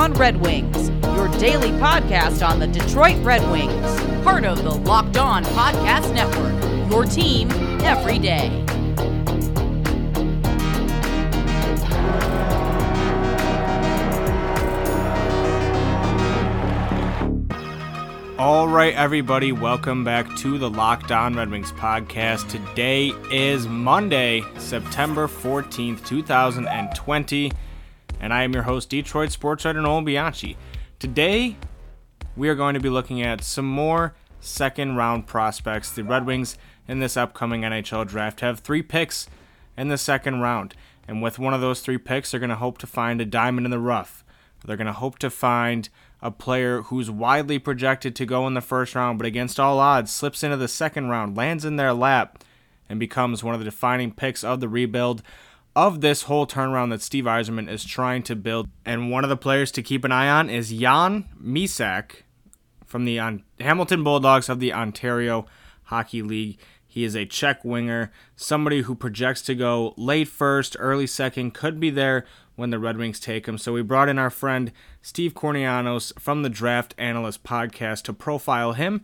On Red Wings, your daily podcast on the Detroit Red Wings, part of the Locked On Podcast Network, your team every day. All right, everybody, welcome back to the Locked On Red Wings podcast. Today is Monday, September 14th, 2020, and I am your host, Detroit sports writer Nolan Bianchi. Today, we are going to be looking at some more second round prospects. The Red Wings in this upcoming NHL draft have three picks in the second round, and with one of those three picks, they're going to hope to find a diamond in the rough. They're going to hope to find a player who's widely projected to go in the first round, but against all odds slips into the second round, lands in their lap, and becomes one of the defining picks of the rebuild of this whole turnaround that Steve Yzerman is trying to build. And one of the players to keep an eye on is Jan Mysak from the Hamilton Bulldogs of the Ontario Hockey League. He is a Czech winger, somebody who projects to go late first, early second, could be there when the Red Wings take him. So we brought in our friend Steve Kournianos from the Draft Analyst podcast to profile him.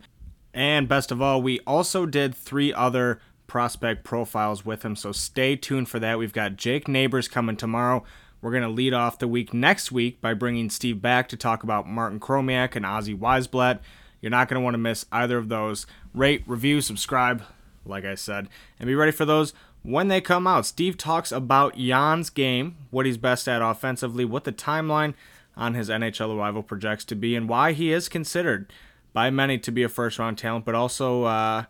And best of all, we also did three other prospect profiles with him. So stay tuned for that. We've got Jake Neighbors coming tomorrow. We're going to lead off the week next week by bringing Steve back to talk about Martin Chromiak and Ozzy Wiesblatt. You're not going to want to miss either of those. Rate, review, subscribe like I said, and be ready for those when they come out. Steve talks about Jan's game, what he's best at offensively, what the timeline on his NHL arrival projects to be, and why he is considered by many to be a first round talent, but also uh,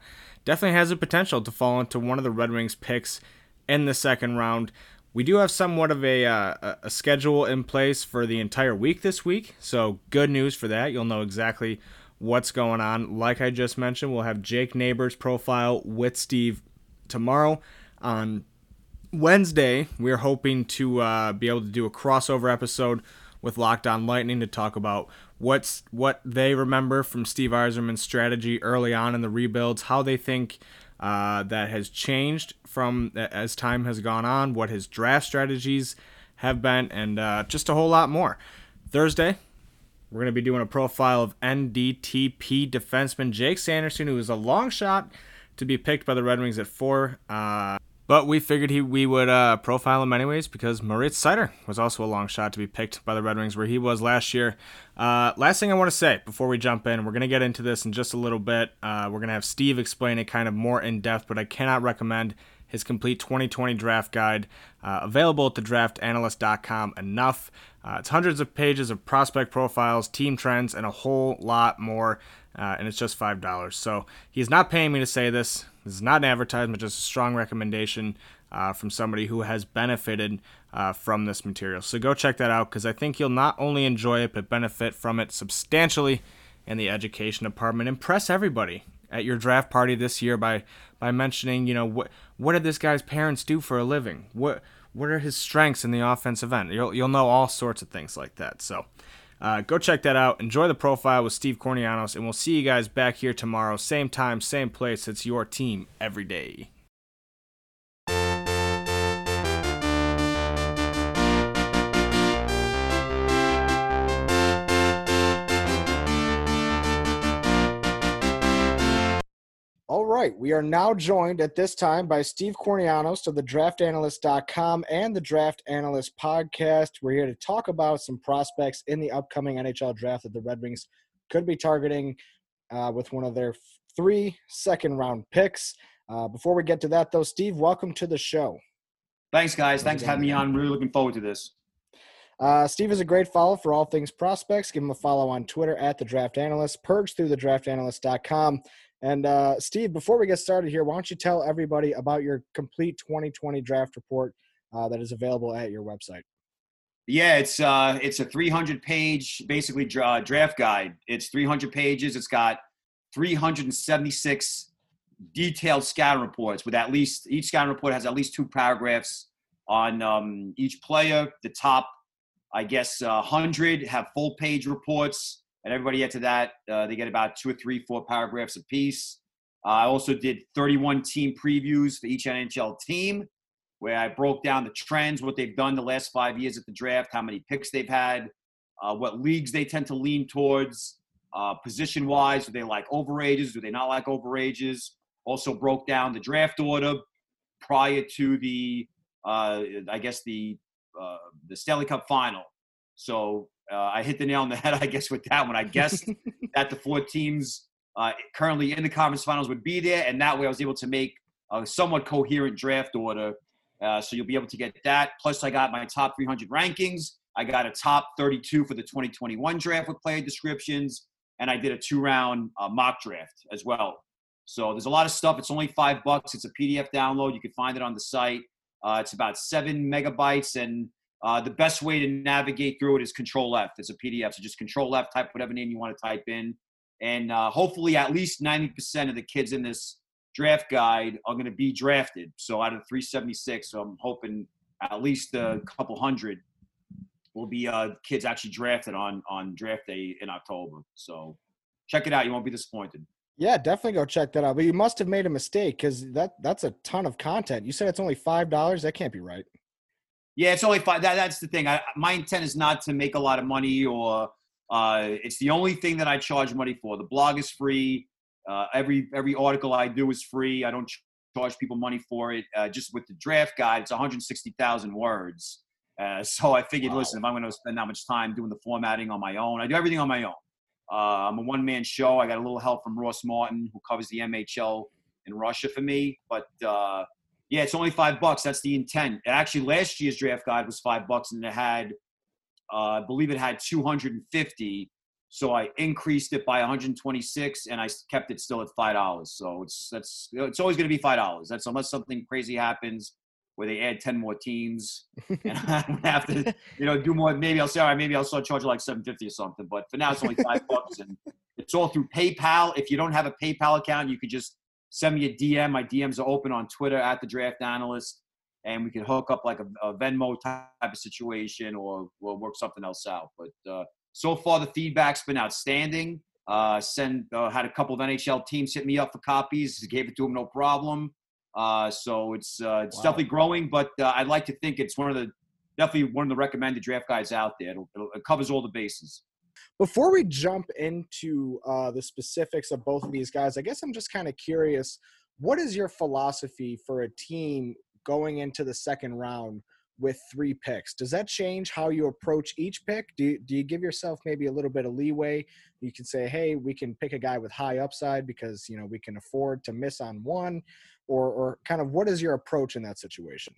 definitely has the potential to fall into one of the Red Wings picks in the second round. We do have somewhat of a, uh, a schedule in place for the entire week this week, so good news for that. You'll know exactly what's going on. Like I just mentioned, we'll have Jake Neighbors profile with Steve tomorrow. On Wednesday, we're hoping to uh, be able to do a crossover episode with Locked On Lightning to talk about what's what they remember from Steve Yzerman's strategy early on in the rebuilds, how they think uh, that has changed from as time has gone on, what his draft strategies have been, and uh, just a whole lot more. Thursday, we're going to be doing a profile of NTDP defenseman Jake Sanderson, who is a long shot to be picked by the Red Wings at four. Uh, but we figured he we would uh, profile him anyways because Moritz Seider was also a long shot to be picked by the Red Wings where he was last year. Uh, last thing I want to say before we jump in, we're going to get into this in just a little bit. Uh, we're going to have Steve explain it kind of more in depth, but I cannot recommend his complete 2020 draft guide uh, available at thedraftanalyst.com enough. Uh, it's hundreds of pages of prospect profiles, team trends, and a whole lot more. Uh, and it's just $5. So he's not paying me to say this. This is not an advertisement, just a strong recommendation uh, from somebody who has benefited uh, from this material. So go check that out because I think you'll not only enjoy it, but benefit from it substantially in the education department. Impress everybody at your draft party this year by by mentioning, you know, what what did this guy's parents do for a living? What what are his strengths in the offensive end? You'll you'll know all sorts of things like that. So. Uh, go check that out. Enjoy the profile with Steve Kournianos, and we'll see you guys back here tomorrow, same time, same place. It's your team every day. Right. We are now joined at this time by Steve Kournianos of the draftanalyst.com and the Draft Analyst podcast. We're here to talk about some prospects in the upcoming NHL draft that the Red Wings could be targeting uh, with one of their three second round picks. Uh, before we get to that, though, Steve, welcome to the show. Thanks, guys. Thanks for having me on. Really looking forward to this. Uh, Steve is a great follow for all things prospects. Give him a follow on Twitter at the Draft Analyst. Purge through the draftanalyst.com. And uh, Steve, before we get started here, why don't you tell everybody about your complete 2020 draft report uh, that is available at your website? Yeah, it's uh, it's a 300 page basically draft guide. It's 300 pages. It's got 376 detailed scouting reports with at least each scouting report has at least two paragraphs on um, each player. The top, I guess, uh, 100 have full page reports and everybody gets to that. Uh, they get about two or three, four paragraphs a piece. Uh, I also did 31 team previews for each NHL team, where I broke down the trends, what they've done the last five years at the draft, how many picks they've had, uh, what leagues they tend to lean towards, uh, position wise. Do they like overages? Do they not like overages? Also broke down the draft order prior to the, uh, I guess the uh, the Stanley Cup final. So uh, I hit the nail on the head, I guess, with that one. I guessed that the four teams uh, currently in the conference finals would be there, and that way I was able to make a somewhat coherent draft order. Uh, so you'll be able to get that. Plus, I got my top 300 rankings. I got a top 32 for the 2021 draft with player descriptions, and I did a two-round uh, mock draft as well. So there's a lot of stuff. It's only five bucks. It's a PDF download. You can find it on the site. Uh, it's about seven megabytes, and uh, the best way to navigate through it is Control F. It's a PDF, so just Control F, type whatever name you want to type in, and uh, hopefully at least 90% of the kids in this draft guide are going to be drafted. So out of 376, so I'm hoping at least a couple hundred will be uh, kids actually drafted on on draft day in October. So check it out; you won't be disappointed. Yeah, definitely go check that out. But you must have made a mistake because that that's a ton of content. You said it's only five dollars. That can't be right. Yeah, it's only five. That, that's the thing. I, my intent is not to make a lot of money, or uh, it's the only thing that I charge money for. The blog is free. Uh, every every article I do is free. I don't charge people money for it. Uh, just with the draft guide, it's 160,000 words. Uh, so I figured, wow. listen, if I'm going to spend that much time doing the formatting on my own, I do everything on my own. Uh, I'm a one man show. I got a little help from Ross Martin, who covers the MHL in Russia for me. But uh, yeah, it's only five bucks. That's the intent. actually, last year's draft guide was five bucks, and it had, uh, I believe it had 250. So I increased it by 126, and I kept it still at five dollars. So it's that's it's always going to be five dollars. That's unless something crazy happens where they add 10 more teams and I don't have to, you know, do more. Maybe I'll say, all right, maybe I'll start charging like 750 or something. But for now, it's only five bucks and it's all through PayPal. If you don't have a PayPal account, you could just send me a DM. My DMs are open on Twitter at the draft analyst and we can hook up like a, a Venmo type of situation or we'll work something else out. But uh, so far, the feedback's been outstanding. Uh, send uh, had a couple of NHL teams hit me up for copies. Gave it to them, no problem. Uh, so it's uh, it's wow. definitely growing, but uh, I'd like to think it's one of the definitely one of the recommended draft guides out there. It'll, it'll, it covers all the bases. Before we jump into uh, the specifics of both of these guys, I guess I'm just kind of curious. What is your philosophy for a team going into the second round with three picks? Does that change how you approach each pick? Do you, do you give yourself maybe a little bit of leeway? You can say, hey, we can pick a guy with high upside because you know we can afford to miss on one or or kind of what is your approach in that situation?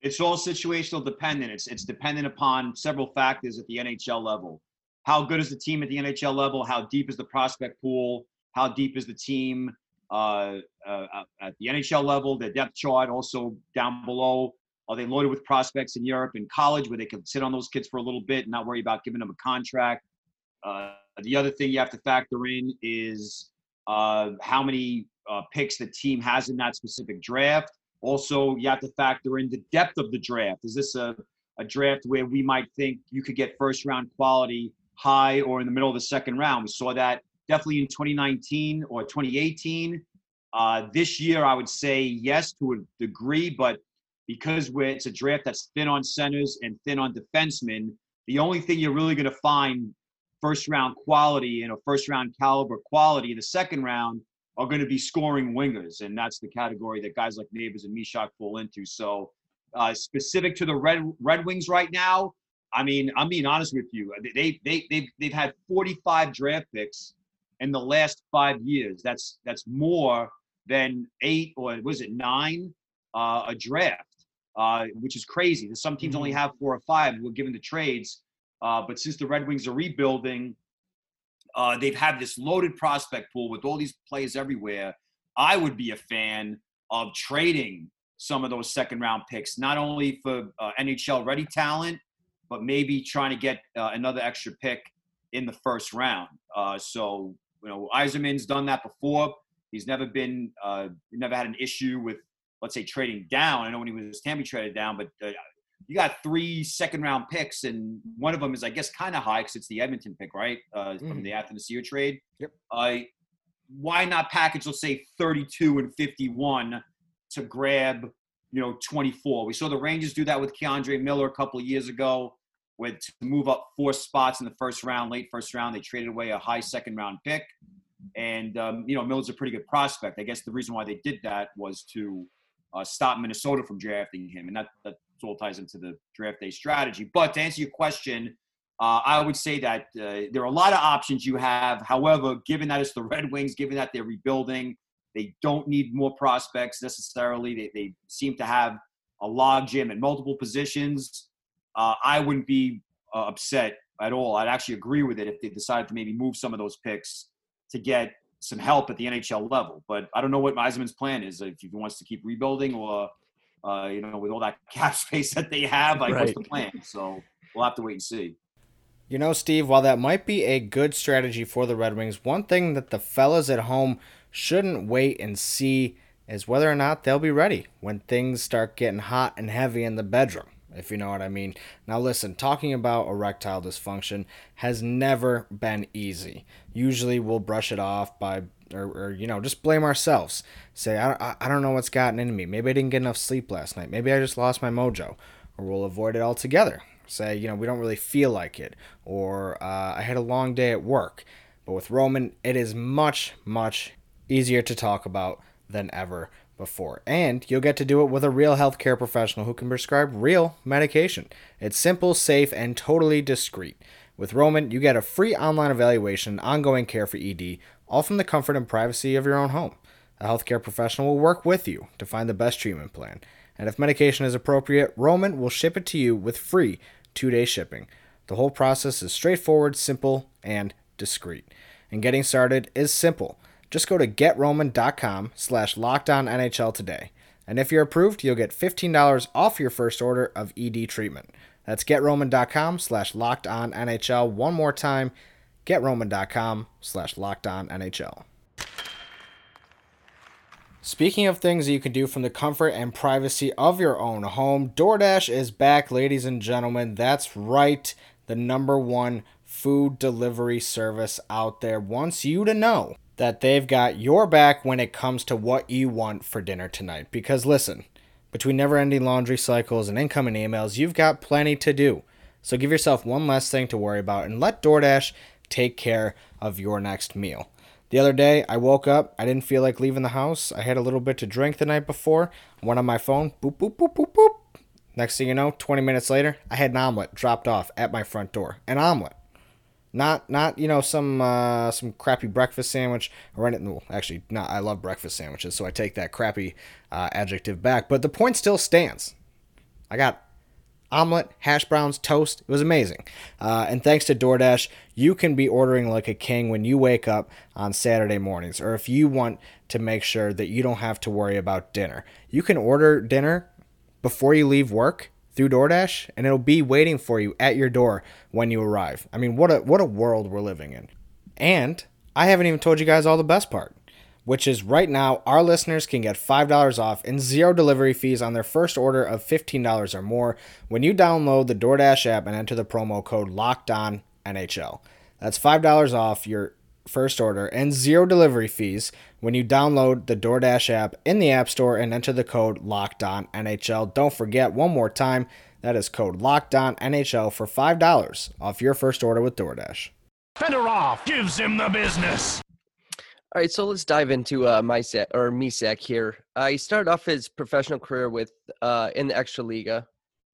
It's all situational dependent. It's it's dependent upon several factors at the NHL level. How good is the team at the NHL level? How deep is the prospect pool? How deep is the team uh, uh, at the NHL level? The depth chart also down below. Are they loaded with prospects in Europe and college where they can sit on those kids for a little bit and not worry about giving them a contract? Uh, the other thing you have to factor in is uh, how many uh, picks the team has in that specific draft. Also, you have to factor in the depth of the draft. Is this a, a draft where we might think you could get first round quality high or in the middle of the second round? We saw that definitely in 2019 or 2018. Uh, this year, I would say yes to a degree, but because it's a draft that's thin on centers and thin on defensemen, the only thing you're really going to find first round quality and a first round caliber quality in the second round are going to be scoring wingers, and that's the category that guys like Neighbors and Mysak fall into. So, uh, specific to the Red Red Wings right now, I mean, I'm being honest with you. They they they've they've had 45 draft picks in the last five years. That's that's more than eight or was it nine uh, a draft, uh, which is crazy. Some teams only mm-hmm. have four or five. We're given the trades, uh, but since the Red Wings are rebuilding, uh, they've had this loaded prospect pool with all these players everywhere. I would be a fan of trading some of those second round picks, not only for uh, NHL ready talent, but maybe trying to get uh, another extra pick in the first round. Uh, so, you know, Yzerman's done that before. He's never been, uh, never had an issue with, let's say, trading down. I know when he was Tampa traded down, but uh, you got three second round picks, and one of them is, I guess, kind of high because it's the Edmonton pick, right? Uh, mm-hmm. From the Athanasiou trade. Yep. Uh, why not package, let's say, 32 and 51 to grab, you know, 24? We saw the Rangers do that with K'Andre Miller a couple of years ago. With to move up four spots in the first round, late first round. They traded away a high second round pick, and um, you know Miller's a pretty good prospect. I guess the reason why they did that was to uh, stop Minnesota from drafting him, and that that all ties into the draft day strategy. But to answer your question, uh, I would say that uh, there are a lot of options you have. However, given that it's the Red Wings, given that they're rebuilding, they don't need more prospects necessarily. They, they seem to have a log jam at multiple positions. Uh, I wouldn't be uh, upset at all. I'd actually agree with it if they decided to maybe move some of those picks to get some help at the NHL level. But I don't know what Yzerman's plan is. If he wants to keep rebuilding or, uh, you know, with all that cap space that they have, like right. what's the plan? So we'll have to wait and see. You know, Steve, while that might be a good strategy for the Red Wings, one thing that the fellas at home shouldn't wait and see is whether or not they'll be ready when things start getting hot and heavy in the bedroom, if you know what I mean. Now, listen, talking about erectile dysfunction has never been easy. Usually we'll brush it off by, or, or you know, just blame ourselves. Say, I, I I don't know what's gotten into me. Maybe I didn't get enough sleep last night. Maybe I just lost my mojo. Or we'll avoid it altogether say, you know, we don't really feel like it, or uh, I had a long day at work. But with Roman, it is much, much easier to talk about than ever before. And you'll get to do it with a real healthcare professional who can prescribe real medication. It's simple, safe, and totally discreet. With Roman, you get a free online evaluation, ongoing care for ED, all from the comfort and privacy of your own home. A healthcare professional will work with you to find the best treatment plan. And if medication is appropriate, Roman will ship it to you with free two day shipping. The whole process is straightforward, simple, and discreet. And getting started is simple. Just go to getroman.com slash NHL today. And if you're approved, you'll get $15 off your first order of ED treatment. That's getroman.com slash locked on NHL. One more time, getroman.com slash locked on NHL. Speaking of things that you can do from the comfort and privacy of your own home, DoorDash is back, ladies and gentlemen. That's right, the number one food delivery service out there wants you to know that they've got your back when it comes to what you want for dinner tonight. Because listen, between never ending laundry cycles and incoming emails, you've got plenty to do. So give yourself one less thing to worry about and let DoorDash take care of your next meal. The other day, I woke up. I didn't feel like leaving the house. I had a little bit to drink the night before. Went on my phone. Boop, boop, boop, boop, boop. Next thing you know, 20 minutes later, I had an omelet dropped off at my front door. An omelet. Not, not you know, some uh, some crappy breakfast sandwich or anything. Well, actually, not. I love breakfast sandwiches, so I take that crappy uh, adjective back. But the point still stands. I got omelet, hash browns, toast. It was amazing. Uh, and thanks to DoorDash, you can be ordering like a king when you wake up on Saturday mornings, or if you want to make sure that you don't have to worry about dinner. You can order dinner before you leave work through DoorDash, and it'll be waiting for you at your door when you arrive. I mean, what a what a world we're living in. And I haven't even told you guys all the best part which is right now our listeners can get $5 off and zero delivery fees on their first order of $15 or more when you download the DoorDash app and enter the promo code LOCKEDONNHL. That's $5 off your first order and zero delivery fees when you download the DoorDash app in the App Store and enter the code LOCKEDONNHL. Don't forget, one more time, that is code LOCKEDONNHL for $5 off your first order with DoorDash. Fedorov gives him the business. All right, so let's dive into uh, Mysak or Mysak here. Uh, he started off his professional career with uh, in the Extraliga,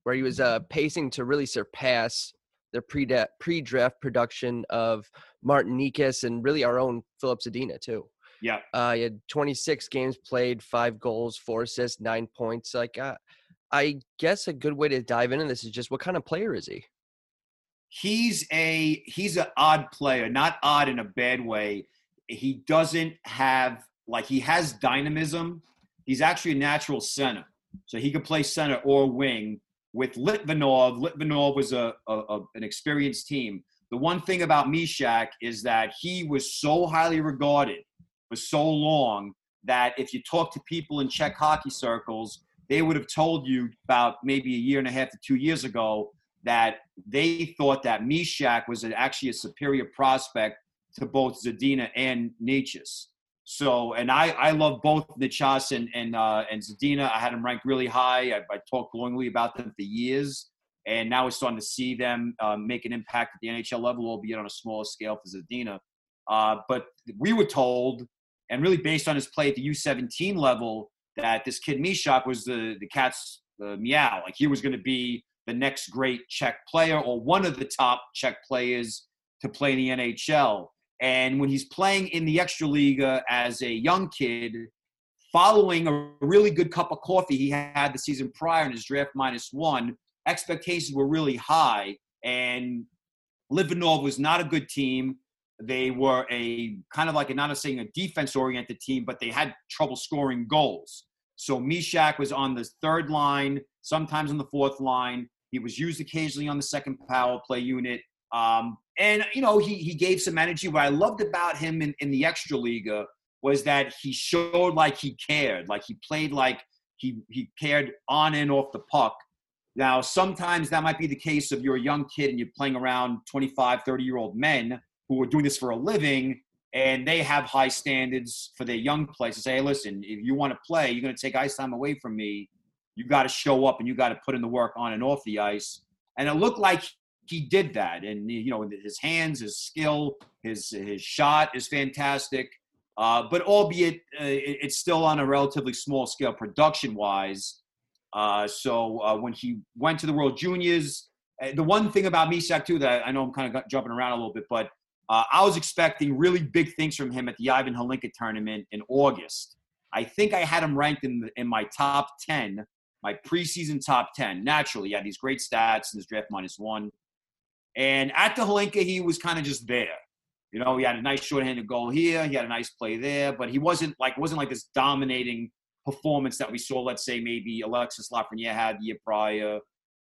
where he was uh, pacing to really surpass the pre pre-draft production of Martin Necas and really our own Filip Zadina too. Yeah, uh, he had 26 games played, five goals, four assists, nine points. Like, uh, I guess a good way to dive into this is just what kind of player is he? He's a he's an odd player, not odd in a bad way he doesn't have like he has dynamism. He's actually a natural center, so he could play center or wing. With Litvinov, Litvinov was a, a, a an experienced team. The one thing about Mysak is that he was so highly regarded for so long that if you talk to people in Czech hockey circles, they would have told you about maybe a year and a half to two years ago that they thought that Mysak was actually a superior prospect to both Zadina and Necas. So, and I, I love both Necas and and uh, and Zadina. I had them ranked really high. I, I talked glowingly about them for years. and now we're starting to see them um, make an impact at the NHL level, albeit on a smaller scale for Zadina. Uh, but we were told, and really based on his play at the U17 level, that this kid Mysak was the the cat's uh, meow. Like he was going to be the next great Czech player or one of the top Czech players to play in the NHL. And when he's playing in the Extraliga as a young kid, following a really good cup of coffee he had the season prior in his draft minus one, expectations were really high. And Litvinov was not a good team. They were a kind of like a, not a saying a defense oriented team, but they had trouble scoring goals. So Mysak was on the third line, sometimes on the fourth line. He was used occasionally on the second power play unit. Um, and, you know, he, he gave some energy. What I loved about him in, in the Extraliga uh, was that he showed like he cared, like he played like he, he cared on and off the puck. Now, sometimes that might be the case if you're a young kid and you're playing around 25, 30 year old men who are doing this for a living and they have high standards for their young players to say, hey, listen, if you want to play, you're going to take ice time away from me. You got to show up and you got to put in the work on and off the ice. And it looked like he did that. And, you know, his hands, his skill, his, his shot is fantastic. Uh, but albeit uh, it's still on a relatively small scale production wise. Uh, so uh, when he went to the World Juniors, uh, the one thing about Mysak too that I know I'm kind of jumping around a little bit, but uh, I was expecting really big things from him at the Ivan Hlinka tournament in August. I think I had him ranked in, in my top 10, my preseason top 10. Naturally, he had these great stats in his draft minus one. And at the Hlinka, he was kind of just there. You know, he had a nice shorthanded goal here, he had a nice play there, but he wasn't like wasn't like this dominating performance that we saw, let's say maybe Alexis Lafreniere had the year prior,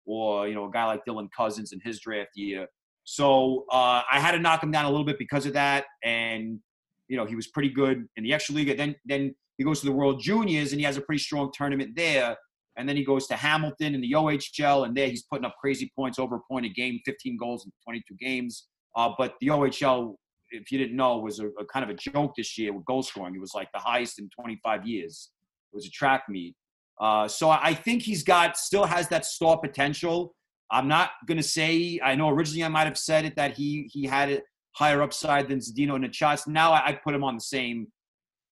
or you know, a guy like Dylan Cozens in his draft year. So uh, I had to knock him down a little bit because of that, and you know he was pretty good in the extra league. Then then he goes to the World Juniors and he has a pretty strong tournament there. And then he goes to Hamilton in the OHL, and there he's putting up crazy points over a point a game, 15 goals in 22 games. Uh, but the OHL, if you didn't know, was a, a, kind of a joke this year with goal scoring. It was like the highest in 25 years. It was a track meet. Uh, so I think he's got still has that star potential. I'm not to say. I know originally I might have said it that he he had it higher upside than Zdeno Necas. Now I, I put him on the same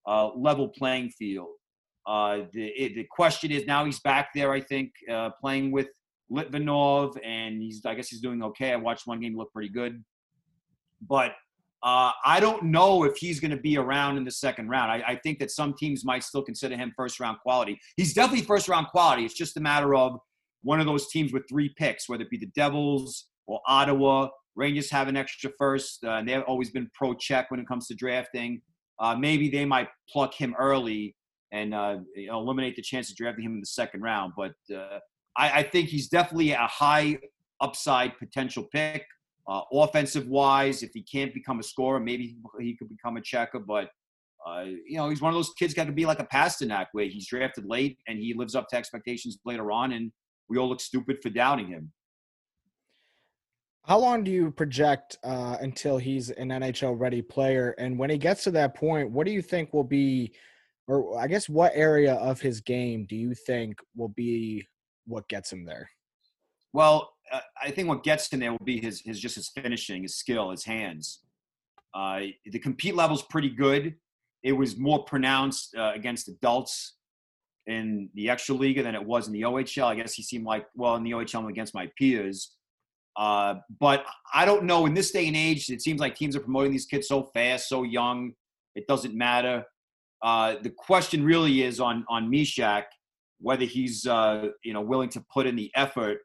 uh, level playing field. Uh, the the question is now he's back there. I think uh, playing with Litvinov, and he's I guess he's doing okay. I watched one game; look pretty good, but. Uh, I don't know if he's going to be around in the second round. I, I think that some teams might still consider him first round quality. He's definitely first round quality. It's just a matter of one of those teams with three picks, whether it be the Devils or Ottawa. Rangers have an extra first, uh, and they've always been pro Czech when it comes to drafting. Uh, maybe they might pluck him early and uh, eliminate the chance of drafting him in the second round. But uh, I, I, think he's definitely a high upside potential pick. Uh, offensive wise, if he can't become a scorer, maybe he could become a checker. But uh, you know, he's one of those kids got to be like a Pastrnak, where he's drafted late and he lives up to expectations later on, and we all look stupid for doubting him. How long do you project uh, until he's an NHL ready player? And when he gets to that point, what do you think will be, or I guess what area of his game do you think will be what gets him there? Well, uh, I think what gets him there will be his, his just his finishing, his skill, his hands. Uh, the compete level is pretty good. It was more pronounced uh, against adults in the extra league than it was in the OHL. I guess he seemed like, well, in the OHL against my peers. Uh, but I don't know. In this day and age, it seems like teams are promoting these kids so fast, so young. It doesn't matter. Uh, the question really is on on Mysak whether he's uh, you know willing to put in the effort.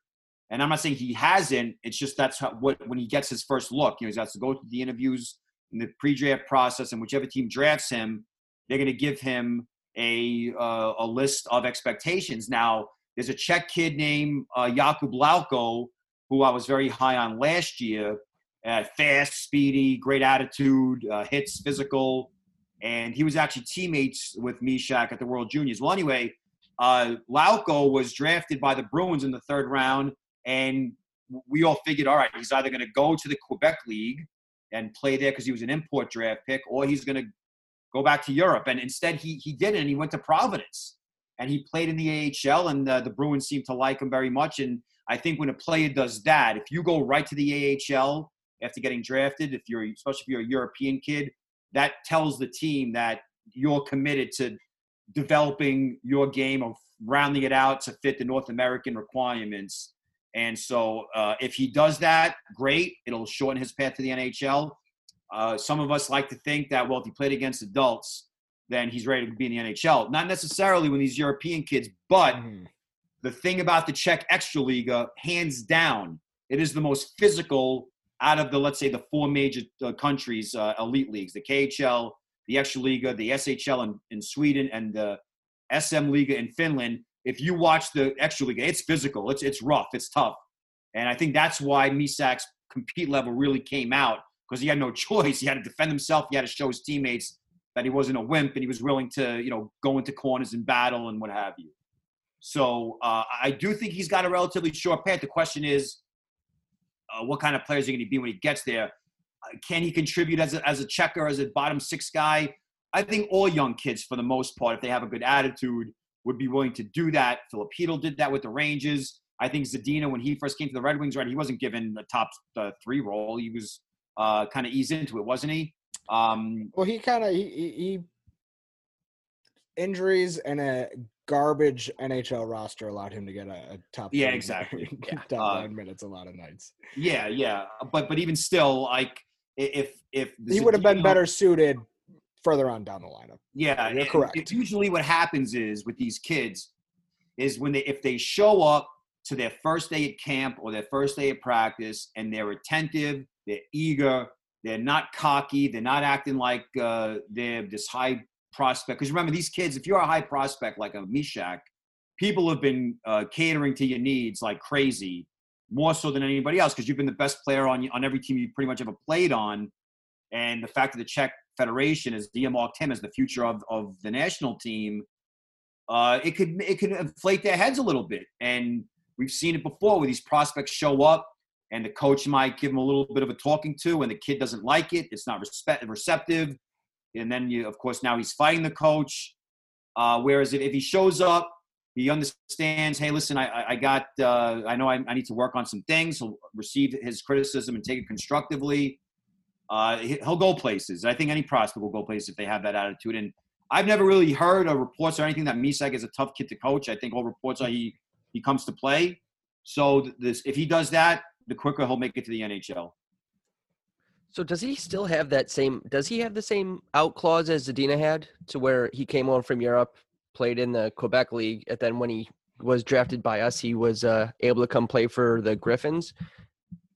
And I'm not saying he hasn't. It's just that's how, what when he gets his first look. You know, he has to go through the interviews in the pre-draft process, and whichever team drafts him, they're going to give him a uh, a list of expectations. Now, there's a Czech kid named uh, Jakub Lauko, who I was very high on last year. Uh, fast, speedy, great attitude, uh, hits, physical, and he was actually teammates with Mysak at the World Juniors. Well, anyway, uh, was drafted by the Bruins in the third round, and we all figured, all right, he's either going to go to the Quebec League and play there because he was an import draft pick, or he's going to go back to Europe. And instead, he he didn't, and he went to Providence, and he played in the AHL, and uh, the Bruins seemed to like him very much. And I think when a player does that, if you go right to the AHL after getting drafted, if you're especially if you're a European kid, that tells the team that you're committed to developing your game of rounding it out to fit the North American requirements. And so, uh, if he does that, great. It'll shorten his path to the NHL. Uh, some of us like to think that, well, if he played against adults, then he's ready to be in the NHL. Not necessarily when these European kids, but Mhm. the thing about the Czech Extraliga, hands down, it is the most physical out of the, let's say, the four major uh, countries' uh, elite leagues the KHL, the Extraliga, the SHL in, in Sweden, and the SM Liga in Finland. If you watch the Extraliga, it's physical, it's, it's rough, it's tough. And I think that's why Mysak's compete level really came out because he had no choice. He had to defend himself, he had to show his teammates that he wasn't a wimp and he was willing to, you know, go into corners and battle and what have you. So uh, I do think he's got a relatively short path. The question is, uh, what kind of players are going to be when he gets there? Uh, can he contribute as a, as a checker, as a bottom six guy? I think all young kids, for the most part, if they have a good attitude, would be willing to do that. Hedl did that with the Rangers. I think Zadina, when he first came to the Red Wings, right, he wasn't given the top uh, three role. He was uh, kind of eased into it, wasn't he? Um, Well, he kind of he, he, he injuries and a garbage NHL roster allowed him to get a, a top. Yeah, exactly. top Uh, nine minutes a lot of nights. yeah, yeah, but but even still, like if if He would have been better suited further on down the lineup. Yeah, You're and correct. it- Usually, what happens is with these kids is when they if they show up to their first day at camp or their first day of practice and they're attentive, they're eager, they're not cocky, they're not acting like uh, they're this high prospect. Because remember, these kids, if you're a high prospect like a Mysak, people have been uh, catering to your needs like crazy, more so than anybody else, because you've been the best player on on every team you pretty much ever played on. And the fact that the Czech Federation has earmarked him as the future of, of the national team, uh, it could it could inflate their heads a little bit. And we've seen it before where these prospects show up and the coach might give them a little bit of a talking to, and the kid doesn't like it. It's not respect, receptive, and then you, of course, now he's fighting the coach. Uh, whereas if, if he shows up, he understands. Hey, listen, I, I- got. Uh, I know I, I need to work on some things. He'll receive his criticism and take it constructively. Uh, he- he'll go places. I think any prospect will go places if they have that attitude. And I've never really heard of reports or anything that Mysak is a tough kid to coach. I think all reports are he he comes to play. So this, if he does that, the quicker he'll make it to the NHL. So does he still have that same? Does he have the same out clause as Zadina had, to where he came on from Europe, played in the Quebec League, and then when he was drafted by us, he was uh, able to come play for the Griffins.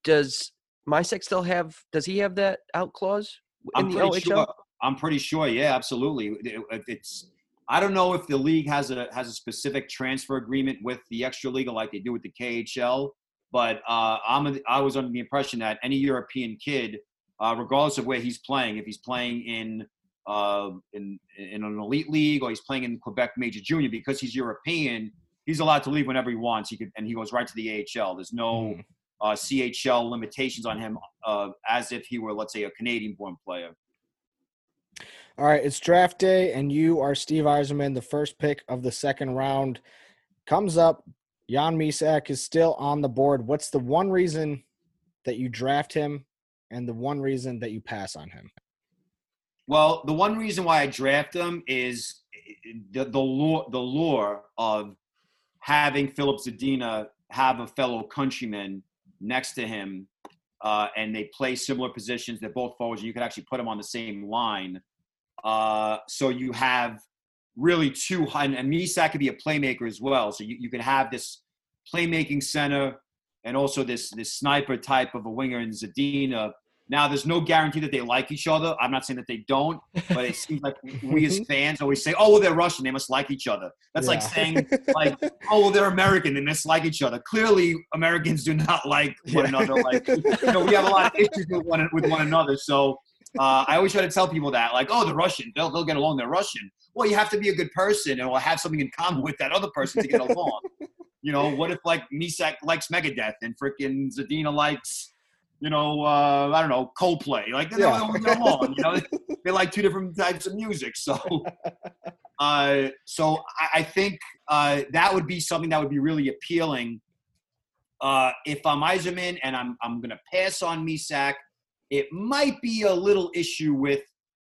Does Mysak still have? Does he have that out clause in I'm the pretty OHL? sure. I'm pretty sure. Yeah, absolutely. It- it- it's. I don't know if the league has a has a specific transfer agreement with the extra league like they do with the KHL, but uh, I'm a, I was under the impression that any European kid, uh, regardless of where he's playing, if he's playing in uh, in in an elite league or he's playing in Quebec Major Junior, because he's European, he's allowed to leave whenever he wants. He could and he goes right to the AHL. There's no Mm. uh, CHL limitations on him, uh, as if he were, let's say, a Canadian-born player. All right, it's draft day, and you are Steve Yzerman, the first pick of the second round. Comes up, Jan Mysak is still on the board. What's the one reason that you draft him, and the one reason that you pass on him? Well, the one reason why I draft him is the the lure, the lure of having Filip Zadina have a fellow countryman next to him, uh, and they play similar positions. They're both forwards, and you could actually put them on the same line. Uh, so you have really two, and, and Mysak could be a playmaker as well. So you, you could have this playmaking center and also this this sniper type of a winger in Zadina. Now, there's no guarantee that they like each other. I'm not saying that they don't, but it seems like we as fans always say, "Oh, well, they're Russian; they must like each other." That's like saying, like, "Oh, well, they're American; they must like each other." Clearly, Americans do not like one Yeah. another. Like, you know, we have a lot of issues with one with one another. So, uh, I always try to tell people that, like, "Oh, they're Russian; they'll they'll get along. They're Russian." Well, you have to be a good person and will have something in common with that other person to get along. You know, what if like Mysak likes Megadeth and freaking Zadina likes, you know, uh, I don't know, Coldplay. Like they Yeah. don't get along. You know, they like two different types of music. So, uh, so I, I think uh, that would be something that would be really appealing uh, if I'm Yzerman and I'm I'm going to pass on Mysak, it might be a little issue with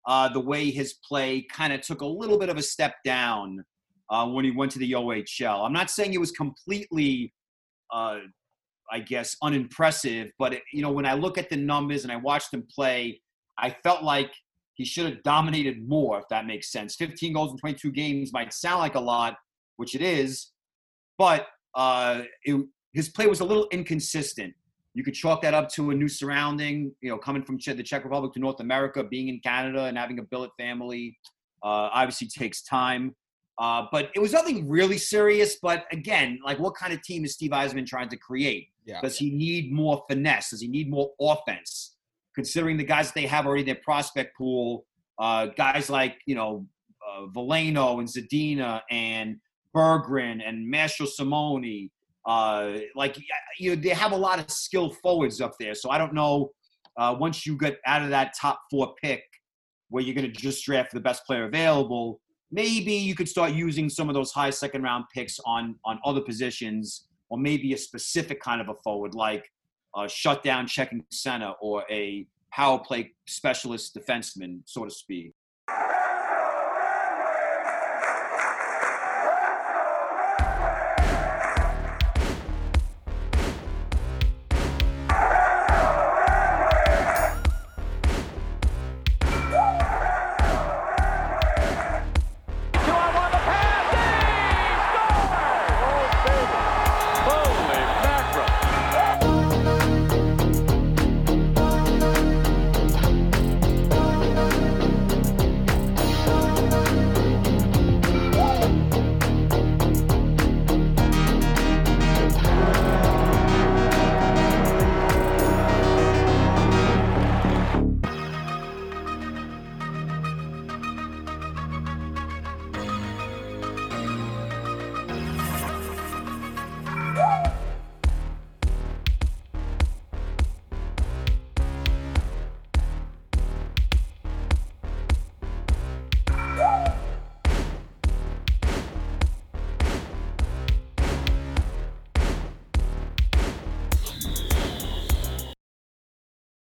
uh, the way his play kind of took a little bit of a step down uh, when he went to the OHL. I'm not saying it was completely, uh, I guess, unimpressive, but it, you know when I look at the numbers and I watched him play, I felt like he should have dominated more, if that makes sense. 15 goals in 22 games might sound like a lot, which it is, but uh, it, his play was a little inconsistent. You could chalk that up to a new surrounding, you know, coming from the Czech Republic to North America, being in Canada and having a billet family. Uh, obviously takes time. Uh, but it was nothing really serious. But again, like what kind of team is Steve Yzerman trying to create? Yeah. Does he need more finesse? Does he need more offense? Considering the guys that they have already in their prospect pool, uh, guys like, you know, uh, Veleno and Zadina and Berggren and Marshall Simone, uh, like you know, they have a lot of skilled forwards up there. So I don't know. Uh, once you get out of that top four pick, where you're going to just draft the best player available, maybe you could start using some of those high second round picks on on other positions, or maybe a specific kind of a forward, like a shutdown checking center or a power play specialist defenseman, so to speak.